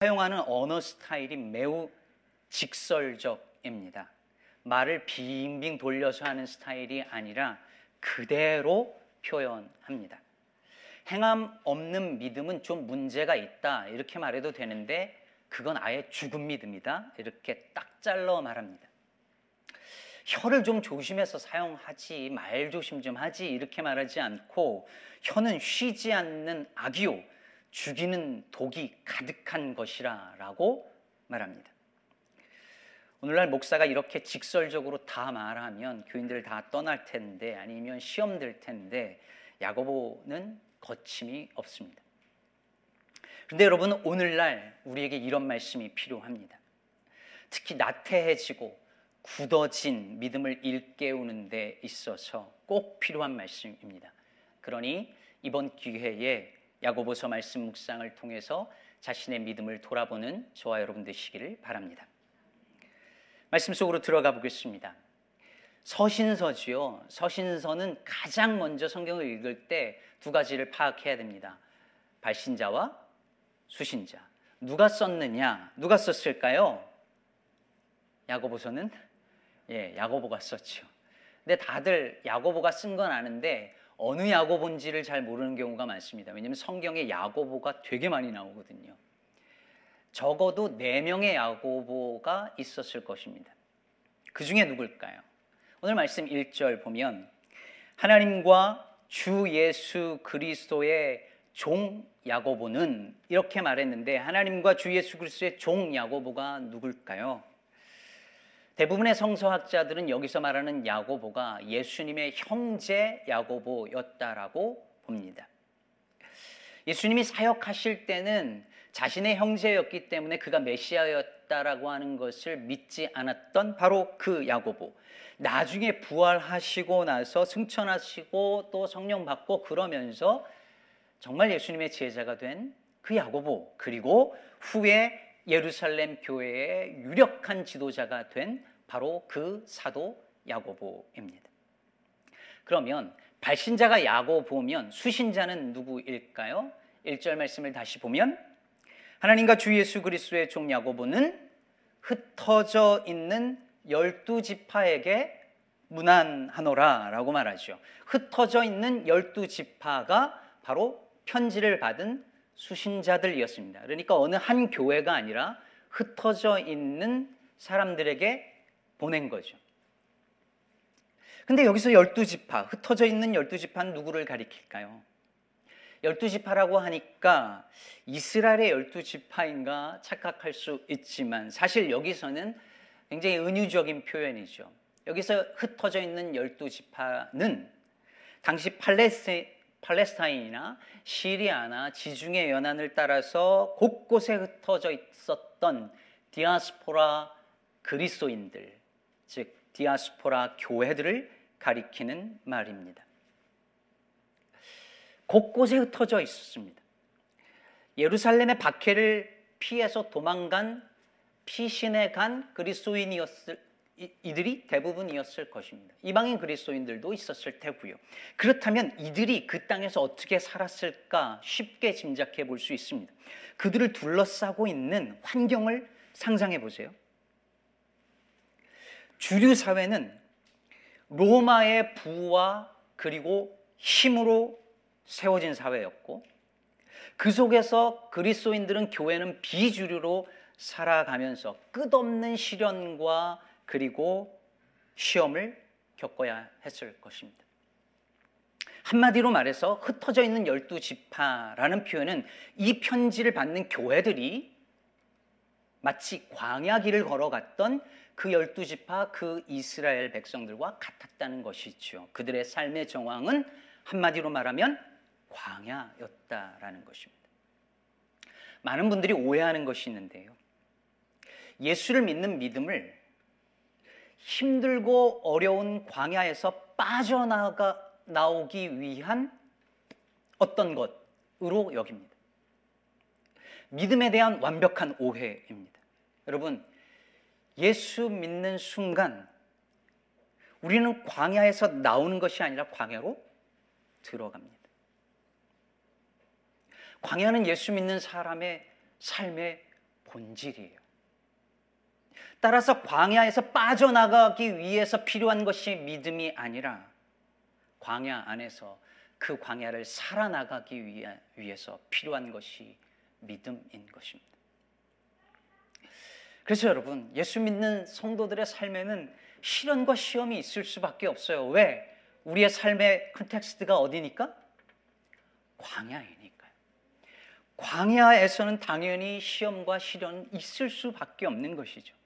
사용하는 언어 스타일이 매우 직설적입니다. 말을 빙빙 돌려서 하는 스타일이 아니라 그대로 표현합니다. 행함 없는 믿음은 좀 문제가 있다. 이렇게 말해도 되는데 그건 아예 죽은 믿음이다. 이렇게 딱 잘라 말합니다. 혀를 좀 조심해서 사용하지, 말 조심 좀 하지, 이렇게 말하지 않고, 혀는 쉬지 않는 악이요, 죽이는 독이 가득한 것이라 라고 말합니다. 오늘날 목사가 이렇게 직설적으로 다 말하면 교인들 다 떠날 텐데 아니면 시험 될 텐데 야고보는 거침이 없습니다. 그런데 여러분 오늘날 우리에게 이런 말씀이 필요합니다. 특히 나태해지고 굳어진 믿음을 일깨우는 데 있어서 꼭 필요한 말씀입니다. 그러니 이번 기회에 야고보서 말씀 묵상을 통해서 자신의 믿음을 돌아보는 저와 여러분 되시기를 바랍니다. 말씀 속으로 들어가 보겠습니다. 서신서지요. 서신서는 가장 먼저 성경을 읽을 때 두 가지를 파악해야 됩니다. 발신자와 수신자. 누가 썼느냐? 누가 썼을까요? 야고보서는 예, 야고보가 썼죠. 근데 다들 야고보가 쓴 건 아는데 어느 야고보인지를 잘 모르는 경우가 많습니다. 왜냐하면 성경에 야고보가 되게 많이 나오거든요. 적어도 네 명의 야고보가 있었을 것입니다. 그 중에 누굴까요? 오늘 말씀 1절 보면 하나님과 주 예수 그리스도의 종 야고보는 이렇게 말했는데 하나님과 주 예수 그리스도의 종 야고보가 누굴까요? 대부분의 성서학자들은 여기서 말하는 야고보가 예수님의 형제 야고보였다라고 봅니다. 예수님이 사역하실 때는 자신의 형제였기 때문에 그가 메시아였다라고 하는 것을 믿지 않았던 바로 그 야고보. 나중에 부활하시고 나서 승천하시고 또 성령 받고 그러면서 정말 예수님의 제자가 된 그 야고보 그리고 후에 예루살렘 교회의 유력한 지도자가 된 바로 그 사도 야고보입니다. 그러면 발신자가 야고보면 수신자는 누구일까요? 1절 말씀을 다시 보면 하나님과 주 예수 그리스도의 종 야고보는 흩어져 있는 열두 지파에게 무난하노라라고 말하죠. 흩어져 있는 열두 지파가 바로 편지를 받은 수신자들이었습니다. 그러니까 어느 한 교회가 아니라 흩어져 있는 사람들에게 보낸 거죠. 근데 여기서 열두 지파, 흩어져 있는 열두 지파는 누구를 가리킬까요? 열두 지파라고 하니까 이스라엘의 열두 지파인가 착각할 수 있지만 사실 여기서는 굉장히 은유적인 표현이죠. 여기서 흩어져 있는 열두 지파는 당시 팔레스, 팔레스타인이나 시리아나 지중해 연안을 따라서 곳곳에 흩어져 있었던 디아스포라 그리스도인들, 즉 디아스포라 교회들을 가리키는 말입니다. 곳곳에 흩어져 있었습니다. 예루살렘의 박해를 피해서 도망간 피신에 간 그리스도인이었을 이들이 대부분이었을 것입니다. 이방인 그리스도인들도 있었을 테고요. 그렇다면 이들이 그 땅에서 어떻게 살았을까 쉽게 짐작해 볼 수 있습니다. 그들을 둘러싸고 있는 환경을 상상해 보세요. 주류 사회는 로마의 부와 그리고 힘으로 세워진 사회였고 그 속에서 그리스도인들은 교회는 비주류로 살아가면서 끝없는 시련과 그리고 시험을 겪어야 했을 것입니다. 한마디로 말해서 흩어져 있는 열두 지파라는 표현은 이 편지를 받는 교회들이 마치 광야 길을 걸어갔던 그 열두 지파 그 이스라엘 백성들과 같았다는 것이죠. 그들의 삶의 정황은 한마디로 말하면 광야였다라는 것입니다. 많은 분들이 오해하는 것이 있는데요. 예수를 믿는 믿음을 힘들고 어려운 광야에서 빠져나가 나오기 위한 어떤 것으로 여깁니다. 믿음에 대한 완벽한 오해입니다. 여러분, 예수 믿는 순간 우리는 광야에서 나오는 것이 아니라 광야로 들어갑니다. 광야는 예수 믿는 사람의 삶의 본질이에요. 따라서 광야에서 빠져나가기 위해서 필요한 것이 믿음이 아니라 광야 안에서 그 광야를 살아나가기 위해서 필요한 것이 믿음인 것입니다. 그래서 여러분, 예수 믿는 성도들의 삶에는 시련과 시험이 있을 수밖에 없어요. 왜? 우리의 삶의 context가 어디니까? 광야이니까요. 광야에서는 당연히 시험과 시련은 있을 수밖에 없는 것이죠.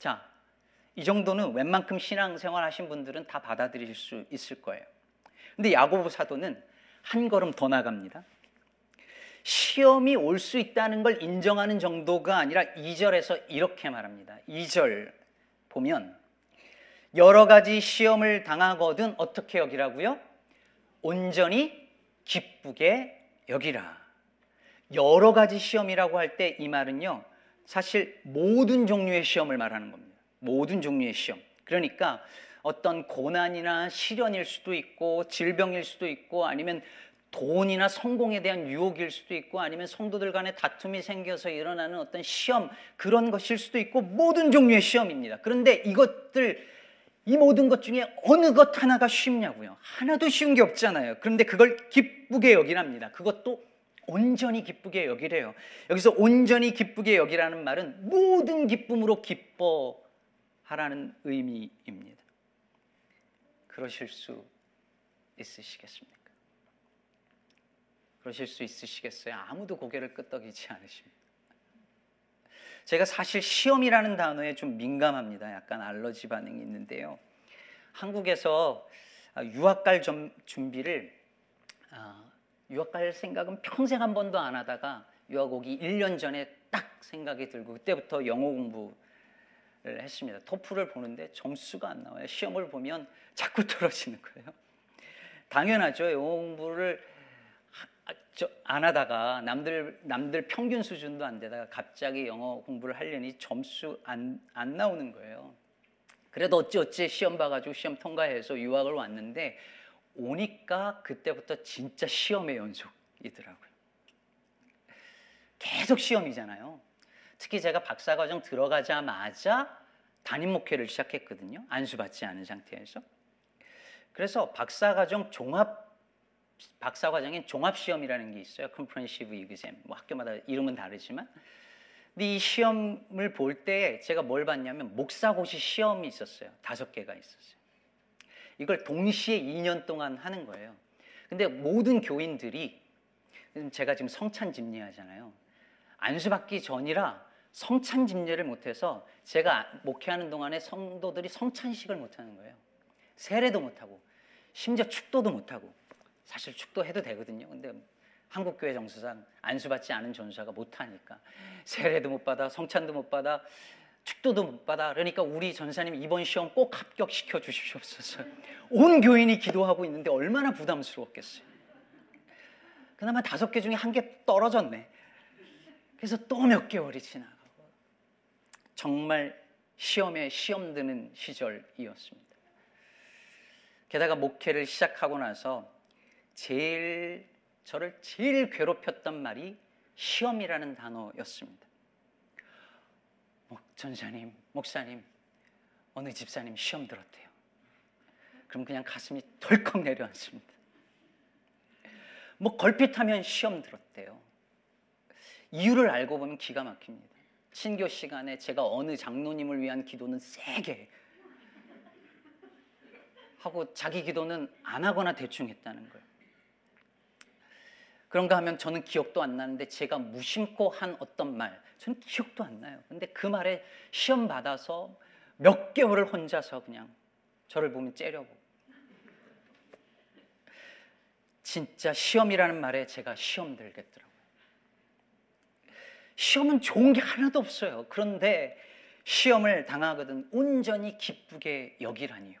자, 이 정도는 웬만큼 신앙생활 하신 분들은 다 받아들일 수 있을 거예요. 근데 야고보 사도는 한 걸음 더 나갑니다. 시험이 올 수 있다는 걸 인정하는 정도가 아니라 2절에서 이렇게 말합니다. 2절 보면 여러 가지 시험을 당하거든 어떻게 여기라고요? 온전히 기쁘게 여기라. 여러 가지 시험이라고 할 때 이 말은요. 사실 모든 종류의 시험을 말하는 겁니다. 모든 종류의 시험. 그러니까 어떤 고난이나 시련일 수도 있고 질병일 수도 있고 아니면 돈이나 성공에 대한 유혹일 수도 있고 아니면 성도들 간의 다툼이 생겨서 일어나는 어떤 시험 그런 것일 수도 있고 모든 종류의 시험입니다. 그런데 이것들 이 모든 것 중에 어느 것 하나가 쉽냐고요. 하나도 쉬운 게 없잖아요. 그런데 그걸 기쁘게 여기랍니다. 그것도 온전히 기쁘게 여기래요. 여기서 온전히 기쁘게 여기라는 말은 모든 기쁨으로 기뻐하라는 의미입니다. 그러실 수 있으시겠습니까? 그러실 수 있으시겠어요? 아무도 고개를 끄덕이지 않으십니다. 제가 사실 시험이라는 단어에 좀 민감합니다. 약간 알러지 반응이 있는데요. 한국에서 유학 갈 준비를 아, 유학 갈 생각은 평생 한 번도 안 하다가 유학 오기 1년 전에 딱 생각이 들고 그때부터 영어 공부를 했습니다. 토플을 보는데 점수가 안 나와요. 시험을 보면 자꾸 떨어지는 거예요. 당연하죠. 영어 공부를 안 하다가 남들 남들 평균 수준도 안 되다가 갑자기 영어 공부를 하려니 점수 안, 안 나오는 거예요. 그래도 어찌 어찌 시험 봐가지고 시험 통과해서 유학을 왔는데 오니까 그때부터 진짜 시험의 연속이더라고요. 계속 시험이잖아요. 특히 제가 박사과정 들어가자마자 담임 목회를 시작했거든요. 안수받지 않은 상태에서. 그래서 박사과정 종합 박사과정엔 종합 시험이라는 게 있어요. comprehensive exam. 뭐 학교마다 이름은 다르지만. 근데 이 시험을 볼 때 제가 뭘 봤냐면 목사고시 시험이 있었어요. 다섯 개가 있었어요. 이걸 동시에 2년 동안 하는 거예요. 근데 모든 교인들이 제가 지금 성찬 집례하잖아요. 안수받기 전이라 성찬 집례를 못해서 제가 목회하는 동안에 성도들이 성찬식을 못하는 거예요. 세례도 못하고 심지어 축도도 못하고 사실 축도해도 되거든요. 근데 한국 교회 정서상 안수받지 않은 전사가 못하니까 세례도 못 받아 성찬도 못 받아 축도도 못 받아. 그러니까 우리 전사님 이번 시험 꼭 합격시켜 주십시옵소서. 온 교인이 기도하고 있는데 얼마나 부담스러웠겠어요. 그나마 다섯 개 중에 한 개 떨어졌네. 그래서 또 몇 개월이 지나가고 정말 시험에 시험 드는 시절이었습니다. 게다가 목회를 시작하고 나서 제일 저를 제일 괴롭혔던 말이 시험이라는 단어였습니다. 전사님, 목사님, 어느 집사님 시험 들었대요. 그럼 그냥 가슴이 덜컥 내려앉습니다. 뭐 걸핏하면 시험 들었대요. 이유를 알고 보면 기가 막힙니다. 신교 시간에 제가 어느 장로님을 위한 기도는 세게 하고 자기 기도는 안 하거나 대충 했다는 거예요. 그런가 하면 저는 기억도 안 나는데 제가 무심코 한 어떤 말, 저는 기억도 안 나요. 근데 그 말에 시험 받아서 몇 개월을 혼자서 그냥 저를 보면 째려보고. 진짜 시험이라는 말에 제가 시험 들겠더라고요. 시험은 좋은 게 하나도 없어요. 그런데 시험을 당하거든 온전히 기쁘게 여기라니요.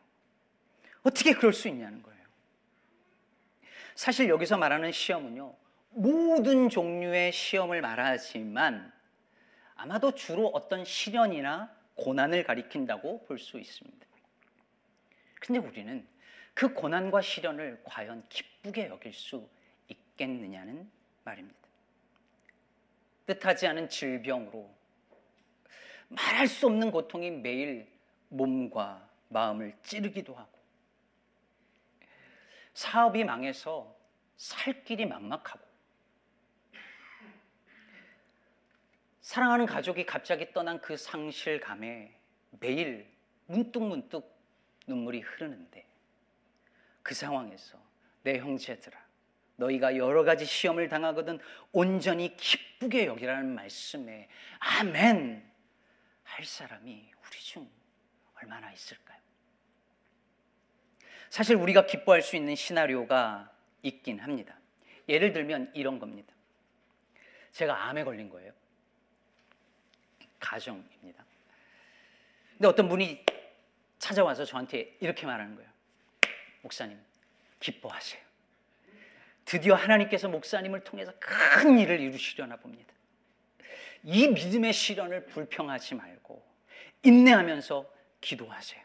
어떻게 그럴 수 있냐는 거예요. 사실 여기서 말하는 시험은요, 모든 종류의 시험을 말하지만 아마도 주로 어떤 시련이나 고난을 가리킨다고 볼 수 있습니다. 근데 우리는 그 고난과 시련을 과연 기쁘게 여길 수 있겠느냐는 말입니다. 뜻하지 않은 질병으로 말할 수 없는 고통이 매일 몸과 마음을 찌르기도 하고 사업이 망해서 살 길이 막막하고 사랑하는 가족이 갑자기 떠난 그 상실감에 매일 문득문득 눈물이 흐르는데 그 상황에서 내 형제들아 너희가 여러 가지 시험을 당하거든 온전히 기쁘게 여기라는 말씀에 아멘 할 사람이 우리 중 얼마나 있을까요? 사실 우리가 기뻐할 수 있는 시나리오가 있긴 합니다. 예를 들면 이런 겁니다. 제가 암에 걸린 거예요. 가정입니다. 근데 어떤 분이 찾아와서 저한테 이렇게 말하는 거예요. 목사님, 기뻐하세요. 드디어 하나님께서 목사님을 통해서 큰 일을 이루시려나 봅니다. 이 믿음의 시련을 불평하지 말고 인내하면서 기도하세요.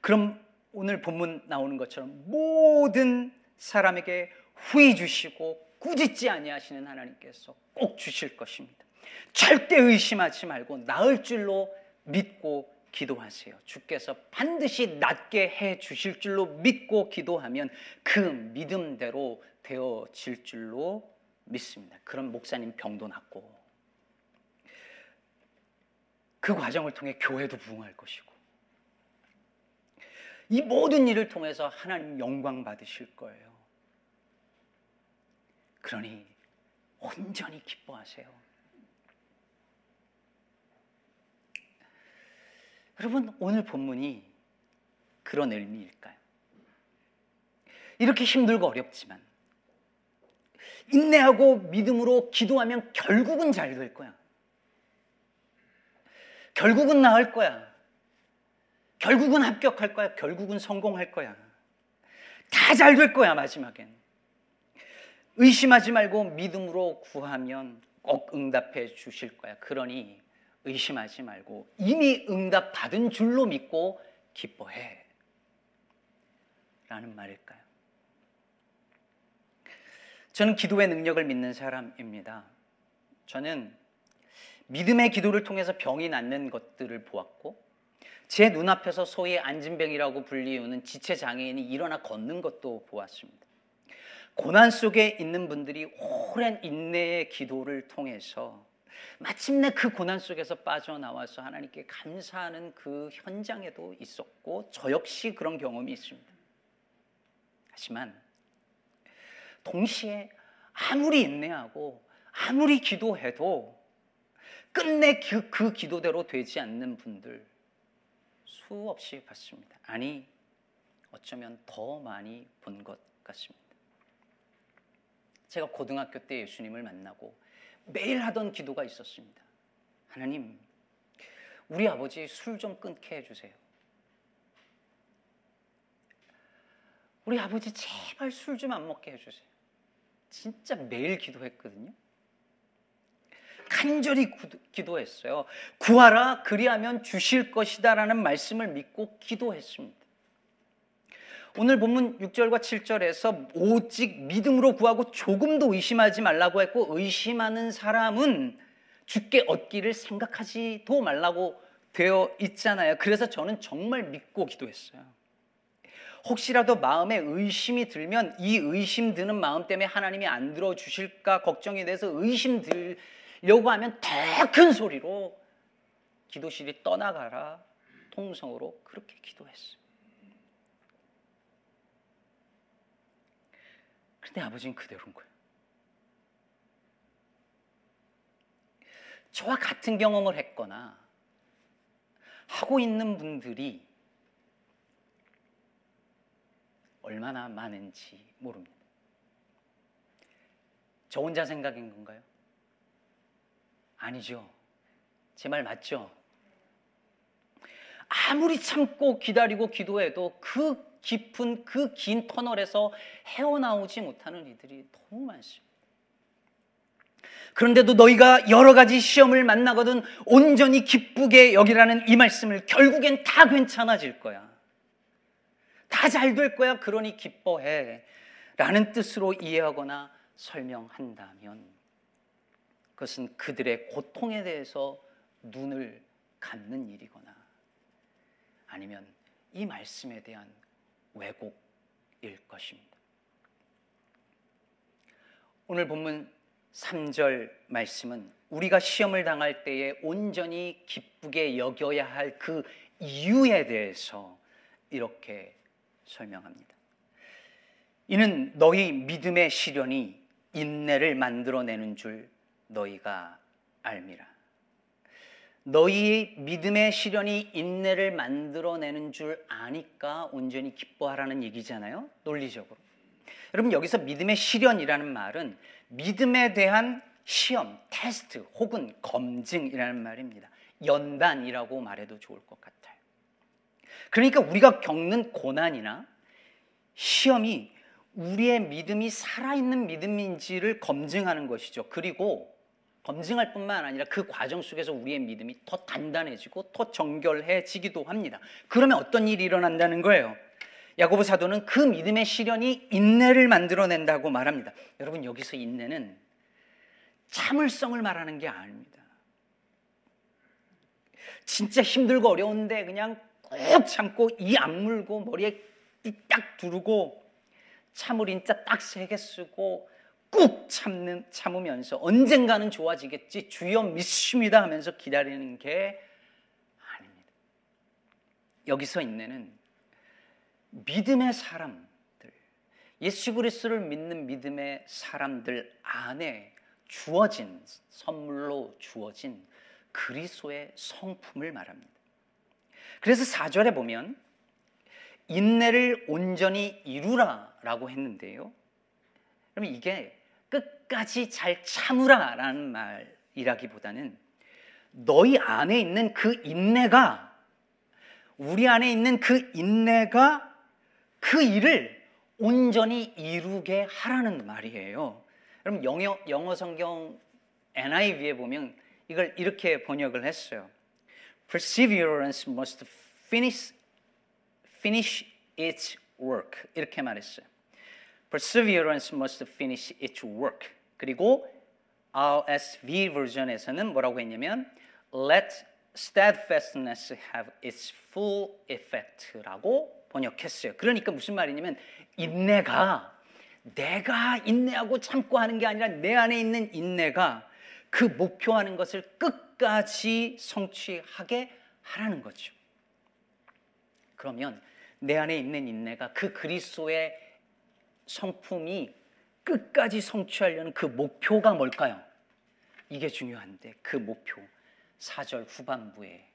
그럼 오늘 본문 나오는 것처럼 모든 사람에게 후히 주시고 꾸짖지 아니하시는 하나님께서 꼭 주실 것입니다. 절대 의심하지 말고 나을 줄로 믿고 기도하세요. 주께서 반드시 낫게 해 주실 줄로 믿고 기도하면 그 믿음대로 되어질 줄로 믿습니다. 그럼 목사님 병도 낫고 그 과정을 통해 교회도 부흥할 것이고 이 모든 일을 통해서 하나님 영광 받으실 거예요. 그러니 온전히 기뻐하세요. 여러분, 오늘 본문이 그런 의미일까요? 이렇게 힘들고 어렵지만 인내하고 믿음으로 기도하면 결국은 잘 될 거야. 결국은 나을 거야. 결국은 합격할 거야. 결국은 성공할 거야. 다 잘 될 거야, 마지막엔. 의심하지 말고 믿음으로 구하면 꼭 응답해 주실 거야. 그러니 의심하지 말고 이미 응답 받은 줄로 믿고 기뻐해. 라는 말일까요? 저는 기도의 능력을 믿는 사람입니다. 저는 믿음의 기도를 통해서 병이 낫는 것들을 보았고 제 눈앞에서 소위 안진병이라고 불리우는 지체 장애인이 일어나 걷는 것도 보았습니다. 고난 속에 있는 분들이 오랜 인내의 기도를 통해서 마침내 그 고난 속에서 빠져나와서 하나님께 감사하는 그 현장에도 있었고 저 역시 그런 경험이 있습니다. 하지만 동시에 아무리 인내하고 아무리 기도해도 끝내 그, 그 기도대로 되지 않는 분들 수없이 봤습니다. 아니, 어쩌면 더 많이 본 것 같습니다. 제가 고등학교 때 예수님을 만나고 매일 하던 기도가 있었습니다. 하나님, 우리 아버지 술 좀 끊게 해주세요. 우리 아버지 제발 술 좀 안 먹게 해주세요. 진짜 매일 기도했거든요. 간절히 기도했어요. 구하라 그리하면 주실 것이다라는 말씀을 믿고 기도했습니다. 오늘 본문 6절과 7절에서 오직 믿음으로 구하고 조금도 의심하지 말라고 했고 의심하는 사람은 죽게 얻기를 생각하지도 말라고 되어 있잖아요. 그래서 저는 정말 믿고 기도했어요. 혹시라도 마음에 의심이 들면 이 의심 드는 마음 때문에 하나님이 안 들어 주실까 걱정이 돼서 의심 들 려고 하면 더 큰 소리로 기도실이 떠나가라 통성으로 그렇게 기도했어요. 근데 아버지는 그대로인 거예요. 저와 같은 경험을 했거나 하고 있는 분들이 얼마나 많은지 모릅니다. 저 혼자 생각인 건가요? 아니죠. 제 말 맞죠? 아무리 참고 기다리고 기도해도 그 깊은 그 긴 터널에서 헤어나오지 못하는 이들이 너무 많습니다. 그런데도 너희가 여러 가지 시험을 만나거든 온전히 기쁘게 여기라는 이 말씀을 결국엔 다 괜찮아질 거야. 다 잘 될 거야. 그러니 기뻐해. 라는 뜻으로 이해하거나 설명한다면 그것은 그들의 고통에 대해서 눈을 감는 일이거나 아니면 이 말씀에 대한 왜곡일 것입니다. 오늘 본문 3절 말씀은 우리가 시험을 당할 때에 온전히 기쁘게 여겨야 할 그 이유에 대해서 이렇게 설명합니다. 이는 너희 믿음의 시련이 인내를 만들어내는 줄 너희가 알미라. 너희 믿음의 시련이 인내를 만들어내는 줄 아니까 온전히 기뻐하라는 얘기잖아요. 논리적으로. 여러분 여기서 믿음의 시련이라는 말은 믿음에 대한 시험, 테스트 혹은 검증이라는 말입니다. 연단이라고 말해도 좋을 것 같아요. 그러니까 우리가 겪는 고난이나 시험이 우리의 믿음이 살아있는 믿음인지를 검증하는 것이죠. 그리고 검증할 뿐만 아니라 그 과정 속에서 우리의 믿음이 더 단단해지고 더 정결해지기도 합니다. 그러면 어떤 일이 일어난다는 거예요? 야고보 사도는 그 믿음의 시련이 인내를 만들어낸다고 말합니다. 여러분 여기서 인내는 참을성을 말하는 게 아닙니다. 진짜 힘들고 어려운데 그냥 꾹 참고 이 악물고 머리에 딱 두르고 참을 인자 딱세개 쓰고 꾹 참는 참으면서 언젠가는 좋아지겠지 주여 믿습니다 하면서 기다리는 게 아닙니다. 여기서 인내는 믿음의 사람들 예수 그리스도를 믿는 믿음의 사람들 안에 주어진 선물로 주어진 그리스도의 성품을 말합니다. 그래서 4절에 보면 인내를 온전히 이루라라고 했는데요. 그러면 이게 끝까지 잘 참으라라는 말이라기보다는 너희 안에 있는 그 인내가 우리 안에 있는 그 인내가 그 일을 온전히 이루게 하라는 말이에요. 그럼 영어, 영어 성경 NIV에 보면 이걸 이렇게 번역을 했어요. Perseverance must finish finish its work 이렇게 말했어요. Perseverance must finish its work. 그리고 RSV 버전에서는 뭐라고 했냐면 Let steadfastness have its full effect라고 번역했어요. 그러니까 무슨 말이냐면 인내가 내가 인내하고 참고 하는 게 아니라 내 안에 있는 인내가 그 목표하는 것을 끝까지 성취하게 하라는 거죠. 그러면 내 안에 있는 인내가 그 그리스도의 성품이 끝까지 성취하려는 그 목표가 뭘까요? 이게 중요한데 그 목표 4절 후반부에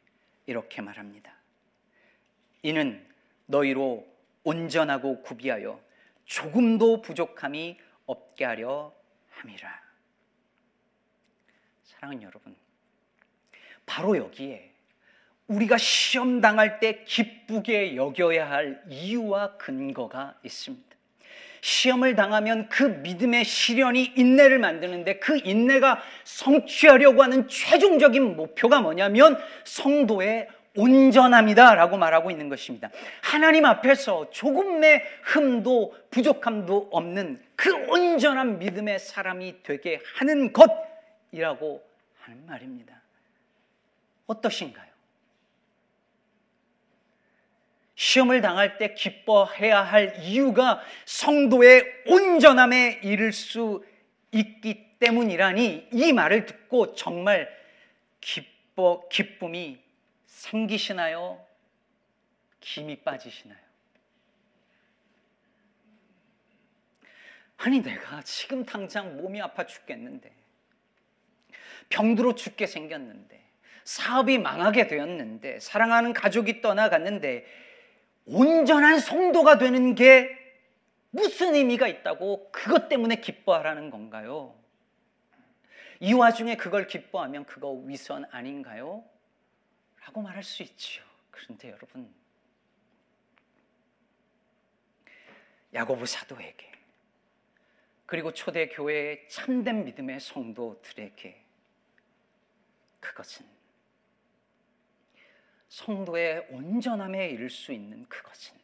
이렇게 말합니다. 이는 너희로 온전하고 구비하여 조금도 부족함이 없게 하려 함이라. 사랑하는 여러분, 바로 여기에 우리가 시험 당할 때 기쁘게 여겨야 할 이유와 근거가 있습니다. 시험을 당하면 그 믿음의 시련이 인내를 만드는데 그 인내가 성취하려고 하는 최종적인 목표가 뭐냐면 성도의 온전함이다라고 말하고 있는 것입니다. 하나님 앞에서 조금의 흠도 부족함도 없는 그 온전한 믿음의 사람이 되게 하는 것이라고 하는 말입니다. 어떠신가요? 시험을 당할 때 기뻐해야 할 이유가 성도의 온전함에 이를 수 있기 때문이라니 이 말을 듣고 정말 기뻐 기쁨이 생기시나요? 김이 빠지시나요? 아니 내가 지금 당장 몸이 아파 죽겠는데 병들어 죽게 생겼는데 사업이 망하게 되었는데 사랑하는 가족이 떠나갔는데 온전한 성도가 되는 게 무슨 의미가 있다고 그것 때문에 기뻐하라는 건가요? 이 와중에 그걸 기뻐하면 그거 위선 아닌가요? 라고 말할 수 있죠. 그런데 여러분, 야고보 사도에게 그리고 초대 교회의 참된 믿음의 성도들에게 그것은 성도의 온전함에 이를 수 있는 그것은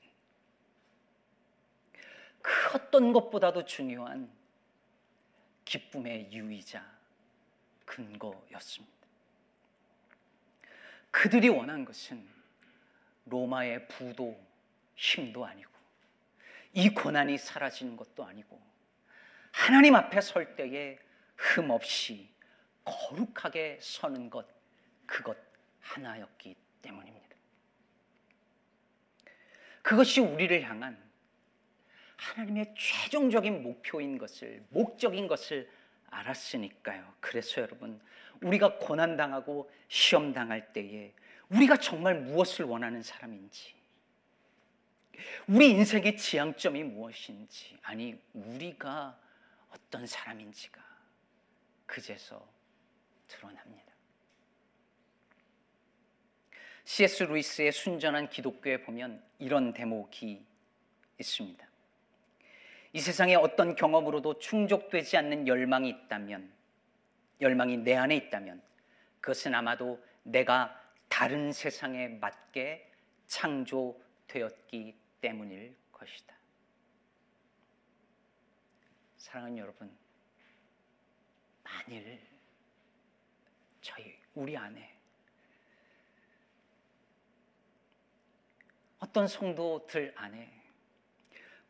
그 어떤 것보다도 중요한 기쁨의 유의자 근거였습니다. 그들이 원한 것은 로마의 부도 힘도 아니고 이 고난이 사라지는 것도 아니고 하나님 앞에 설 때에 흠 없이 거룩하게 서는 것 그것 하나였기 때문입니다. 그것이 우리를 향한 하나님의 최종적인 목표인 것을 목적인 것을 알았으니까요. 그래서 여러분 우리가 고난 당하고 시험 당할 때에 우리가 정말 무엇을 원하는 사람인지 우리 인생의 지향점이 무엇인지 아니 우리가 어떤 사람인지가 그제서 드러납니다. C.S. 루이스의 순전한 기독교에 보면 이런 대목이 있습니다. 이 세상에 어떤 경험으로도 충족되지 않는 열망이 있다면, 열망이 내 안에 있다면, 그것은 아마도 내가 다른 세상에 맞게 창조되었기 때문일 것이다. 사랑하는 여러분, 만일 저희 우리 안에 어떤 성도들 안에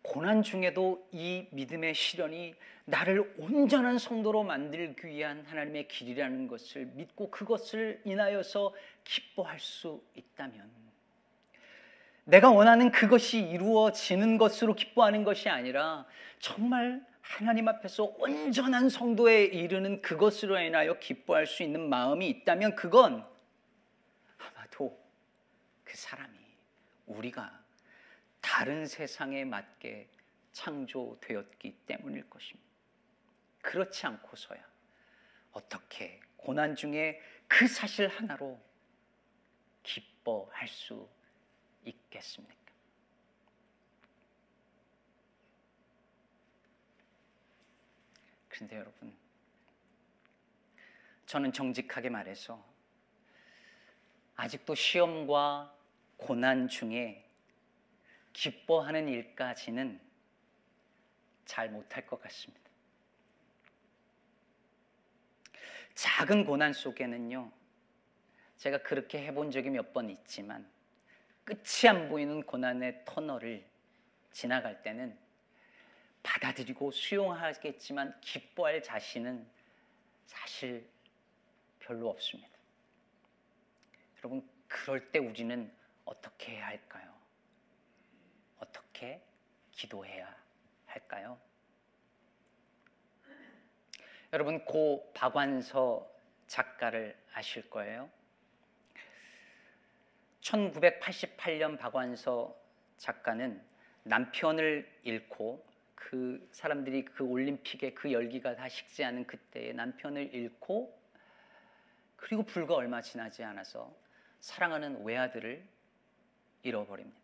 고난 중에도 이 믿음의 시련이 나를 온전한 성도로 만들기 위한 하나님의 길이라는 것을 믿고 그것을 인하여서 기뻐할 수 있다면 내가 원하는 그것이 이루어지는 것으로 기뻐하는 것이 아니라 정말 하나님 앞에서 온전한 성도에 이르는 그것으로 인하여 기뻐할 수 있는 마음이 있다면 그건 아마도 그 사람이 우리가 다른 세상에 맞게 창조되었기 때문일 것입니다. 그렇지 않고서야 어떻게 고난 중에 그 사실 하나로 기뻐할 수 있겠습니까? 그런데 여러분, 저는 정직하게 말해서 아직도 시험과 고난 중에 기뻐하는 일까지는 잘 못할 것 같습니다. 작은 고난 속에는요, 제가 그렇게 해본 적이 몇 번 있지만, 끝이 안 보이는 고난의 터널을 지나갈 때는 받아들이고 수용하겠지만 기뻐할 자신은 사실 별로 없습니다. 여러분, 그럴 때 우리는 어떻게 해야 할까요? 어떻게 기도해야 할까요? 여러분 고 박완서 작가를 아실 거예요. 1988년 박완서 작가는 남편을 잃고 그 사람들이 그 올림픽의 그 열기가 다 식지 않은 그때에 남편을 잃고 그리고 불과 얼마 지나지 않아서 사랑하는 외아들을 잃어버립니다.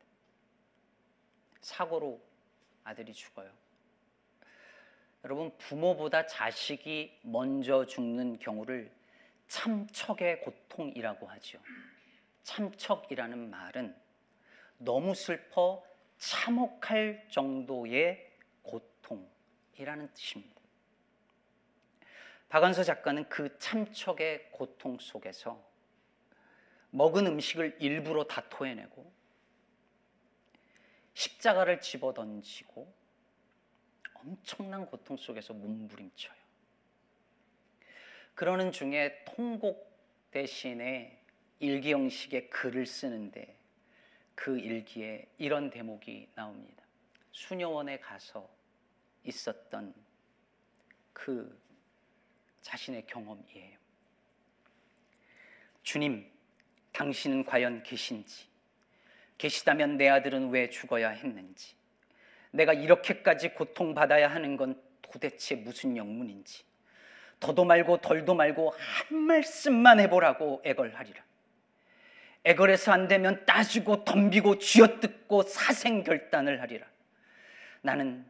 사고로 아들이 죽어요. 여러분 부모보다 자식이 먼저 죽는 경우를 참척의 고통이라고 하죠. 참척이라는 말은 너무 슬퍼 참혹할 정도의 고통이라는 뜻입니다. 박완서 작가는 그 참척의 고통 속에서 먹은 음식을 일부러 다 토해내고 십자가를 집어 던지고 엄청난 고통 속에서 몸부림쳐요. 그러는 중에 통곡 대신에 일기 형식의 글을 쓰는데 그 일기에 이런 대목이 나옵니다. 수녀원에 가서 있었던 그 자신의 경험이에요. 주님, 당신은 과연 계신지, 계시다면 내 아들은 왜 죽어야 했는지, 내가 이렇게까지 고통받아야 하는 건 도대체 무슨 영문인지, 더도 말고 덜도 말고 한 말씀만 해보라고 애걸하리라. 애걸해서 안 되면 따지고 덤비고 쥐어뜯고 사생결단을 하리라. 나는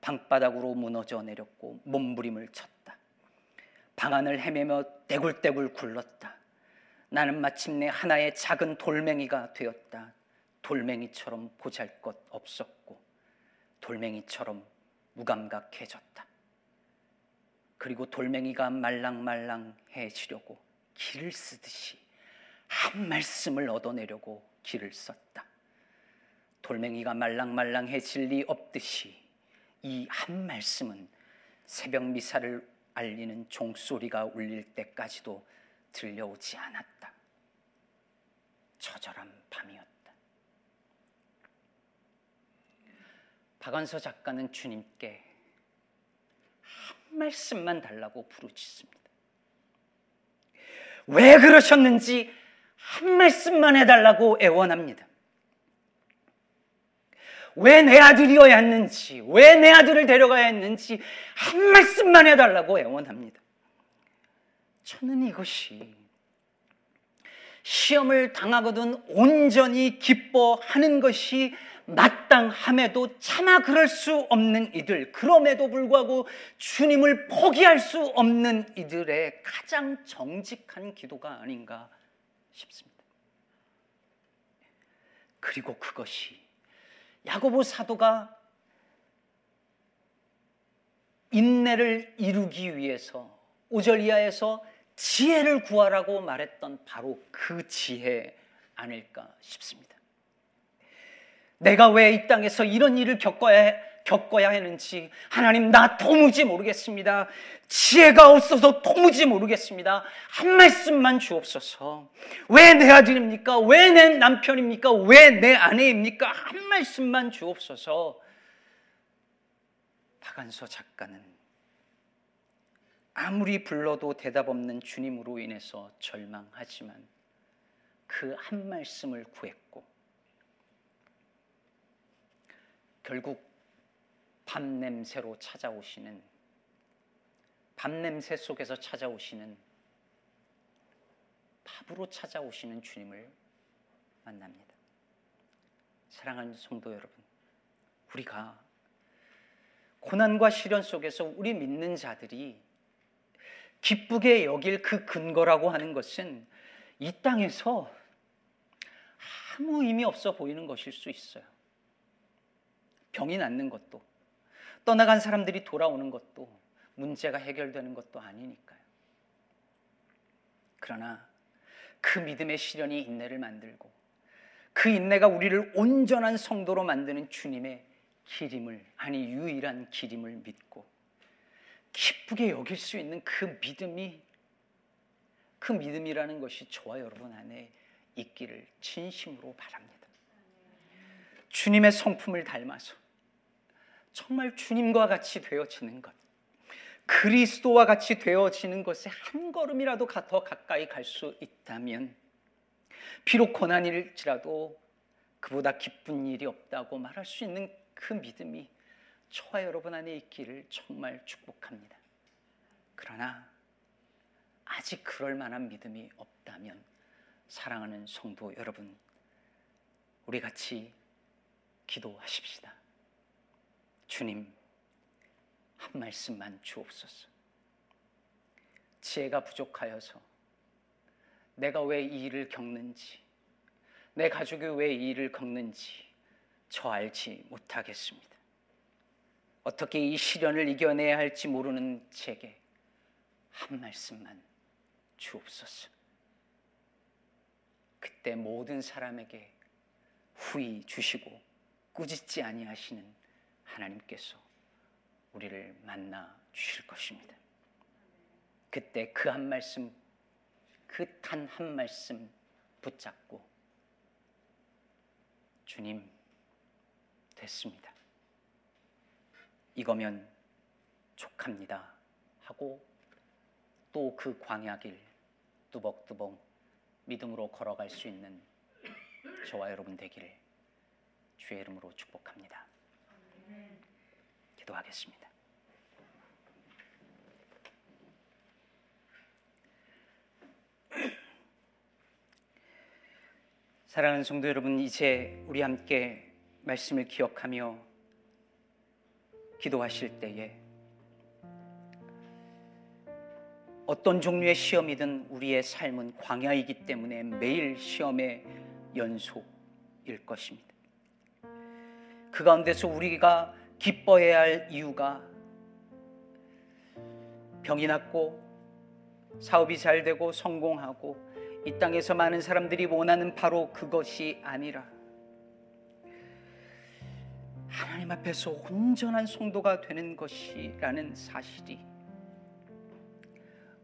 방바닥으로 무너져 내렸고 몸부림을 쳤다. 방안을 헤매며 떼굴떼굴 굴렀다. 나는 마침내 하나의 작은 돌멩이가 되었다. 돌멩이처럼 보잘 것 없었고, 돌멩이처럼 무감각해졌다. 그리고 돌멩이가 말랑말랑해지려고 길을 쓰듯이 한 말씀을 얻어내려고 길을 썼다. 돌멩이가 말랑말랑해질 리 없듯이 이 한 말씀은 새벽 미사를 알리는 종소리가 울릴 때까지도 들려오지 않았다. 처절한 밤이었다. 박완서 작가는 주님께 한 말씀만 달라고 부르짖습니다. 왜 그러셨는지 한 말씀만 해달라고 애원합니다. 왜 내 아들이어야 했는지, 왜 내 아들을 데려가야 했는지 한 말씀만 해달라고 애원합니다. 저는 이것이 시험을 당하거든 온전히 기뻐하는 것이 마땅함에도 차마 그럴 수 없는 이들, 그럼에도 불구하고 주님을 포기할 수 없는 이들의 가장 정직한 기도가 아닌가 싶습니다. 그리고 그것이 야고보 사도가 인내를 이루기 위해서 오절 이하에서 지혜를 구하라고 말했던 바로 그 지혜 아닐까 싶습니다. 내가 왜 이 땅에서 이런 일을 겪어야, 겪어야 했는지 하나님 나 도무지 모르겠습니다. 지혜가 없어서 도무지 모르겠습니다. 한 말씀만 주옵소서. 왜 내 아들입니까? 왜 내 남편입니까? 왜 내 아내입니까? 한 말씀만 주옵소서. 박안서 작가는 아무리 불러도 대답 없는 주님으로 인해서 절망하지만 그 한 말씀을 구했고 결국 밤 냄새로 찾아오시는 밤 냄새 속에서 찾아오시는 밥으로 찾아오시는 주님을 만납니다. 사랑하는 성도 여러분, 우리가 고난과 시련 속에서 우리 믿는 자들이 기쁘게 여길 그 근거라고 하는 것은 이 땅에서 아무 의미 없어 보이는 것일 수 있어요. 병이 낫는 것도 떠나간 사람들이 돌아오는 것도 문제가 해결되는 것도 아니니까요. 그러나 그 믿음의 시련이 인내를 만들고 그 인내가 우리를 온전한 성도로 만드는 주님의 기림을 아니 유일한 기림을 믿고 기쁘게 여길 수 있는 그 믿음이 그 믿음이라는 것이 저와 여러분 안에 있기를 진심으로 바랍니다. 주님의 성품을 닮아서 정말 주님과 같이 되어지는 것. 그리스도와 같이 되어지는 것에 한 걸음이라도 더 가까이 갈 수 있다면 비록 고난일지라도 그보다 기쁜 일이 없다고 말할 수 있는 그 믿음이 저와 여러분 안에 있기를 정말 축복합니다. 그러나 아직 그럴 만한 믿음이 없다면 사랑하는 성도 여러분 우리 같이 기도하십시다. 주님, 한 말씀만 주옵소서. 지혜가 부족하여서 내가 왜 이 일을 겪는지, 내 가족이 왜 이 일을 겪는지 저 알지 못하겠습니다. 어떻게 이 시련을 이겨내야 할지 모르는 제게 한 말씀만 주옵소서. 그때 모든 사람에게 후히 주시고 꾸짖지 아니하시는 하나님께서 우리를 만나 주실 것입니다. 그때 그 한 말씀, 그단한 말씀 붙잡고 주님 됐습니다. 이거면 족합니다. 하고 또 그 광야길 뚜벅뚜벅 믿음으로 걸어갈 수 있는 저와 여러분 되기를 주의 이름으로 축복합니다. 기도하겠습니다. 사랑하는 성도 여러분, 이제 우리 함께 말씀을 기억하며 기도하실 때에 어떤 종류의 시험이든 우리의 삶은 광야이기 때문에 매일 시험의 연속일 것입니다. 그 가운데서 우리가 기뻐해야 할 이유가 병이 낫고 사업이 잘 되고 성공하고 이 땅에서 많은 사람들이 원하는 바로 그것이 아니라 하나님 앞에서 온전한 성도가 되는 것이라는 사실이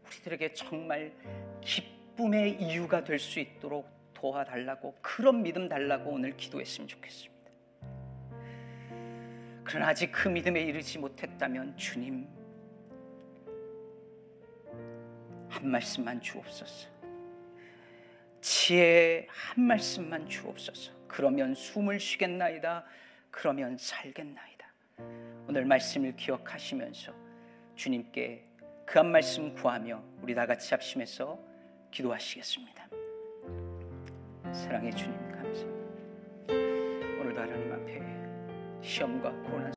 우리들에게 정말 기쁨의 이유가 될 수 있도록 도와달라고 그런 믿음 달라고 오늘 기도했으면 좋겠습니다. 그러나 아직 그 믿음에 이르지 못했다면 주님 한 말씀만 주옵소서. 지혜 한 말씀만 주옵소서. 그러면 숨을 쉬겠나이다. 그러면 살겠나이다. 오늘 말씀을 기억하시면서 주님께 그 한 말씀 구하며 우리 다 같이 합심해서 기도하시겠습니다. 사랑의 주님 감사합니다. 오늘도 하나님 앞에 시험과 고난